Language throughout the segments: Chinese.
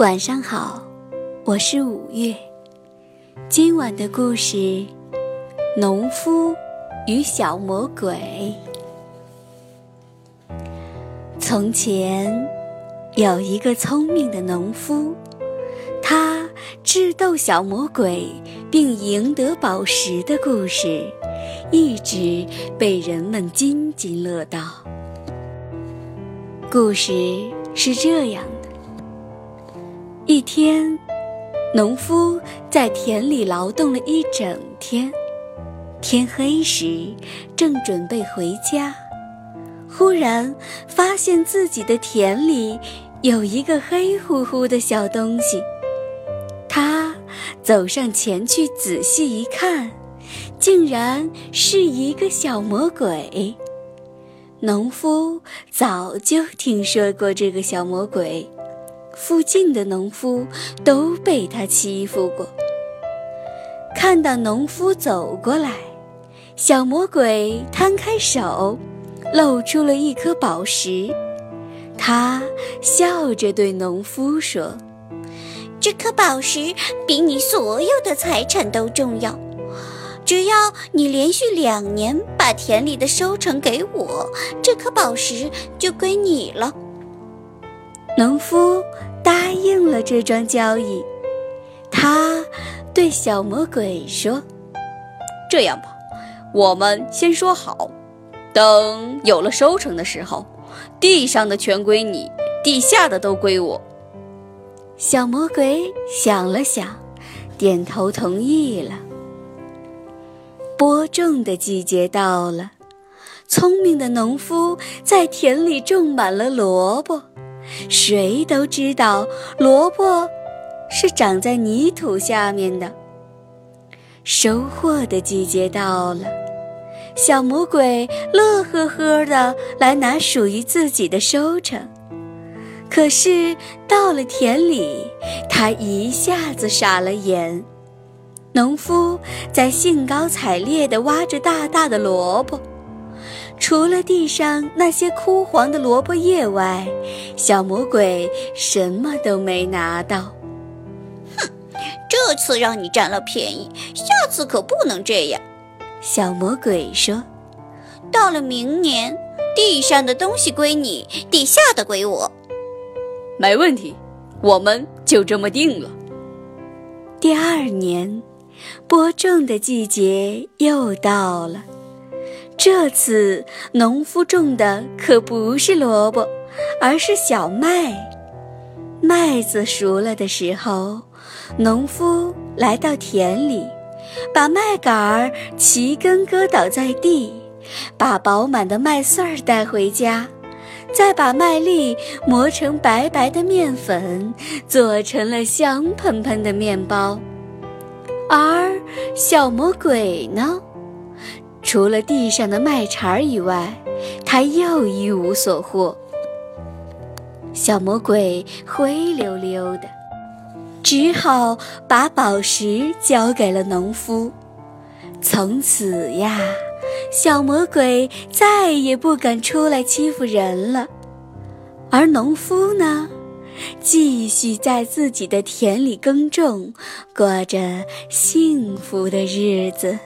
晚上好，我是五月。今晚的故事《农夫与小魔鬼》。从前有一个聪明的农夫，他智斗小魔鬼并赢得宝石的故事，一直被人们津津乐道。故事是这样的。一天，农夫在田里劳动了一整天。天黑时，正准备回家，忽然发现自己的田里有一个黑乎乎的小东西。他走上前去仔细一看，竟然是一个小魔鬼。农夫早就听说过这个小魔鬼。附近的农夫都被他欺负过。看到农夫走过来，小魔鬼摊开手，露出了一颗宝石。他笑着对农夫说：“这颗宝石比你所有的财产都重要。只要你连续两年把田里的收成给我，这颗宝石就归你了。”农夫。答应了这桩交易，他对小魔鬼说：“这样吧，我们先说好，等有了收成的时候，地上的全归你，地下的都归我。”小魔鬼想了想，点头同意了。播种的季节到了，聪明的农夫在田里种满了萝卜。谁都知道，萝卜是长在泥土下面的。收获的季节到了，小魔鬼乐呵呵的来拿属于自己的收成。可是到了田里，他一下子傻了眼。农夫在兴高采烈地挖着大大的萝卜。除了地上那些枯黄的萝卜叶外，小魔鬼什么都没拿到。哼，这次让你占了便宜，下次可不能这样。小魔鬼说：“到了明年，地上的东西归你，地下的归我。”没问题，我们就这么定了。第二年，播种的季节又到了。这次农夫种的可不是萝卜，而是小麦。麦子熟了的时候，农夫来到田里，把麦秆儿齐根割倒在地，把饱满的麦穗儿带回家，再把麦粒磨成白白的面粉，做成了香喷喷的面包。而小魔鬼呢？除了地上的麦茬以外，他又一无所获。小魔鬼灰溜溜的，只好把宝石交给了农夫。从此呀，小魔鬼再也不敢出来欺负人了。而农夫呢，继续在自己的田里耕种，过着幸福的日子。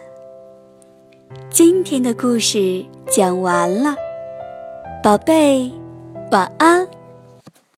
今天的故事讲完了，宝贝，晚安。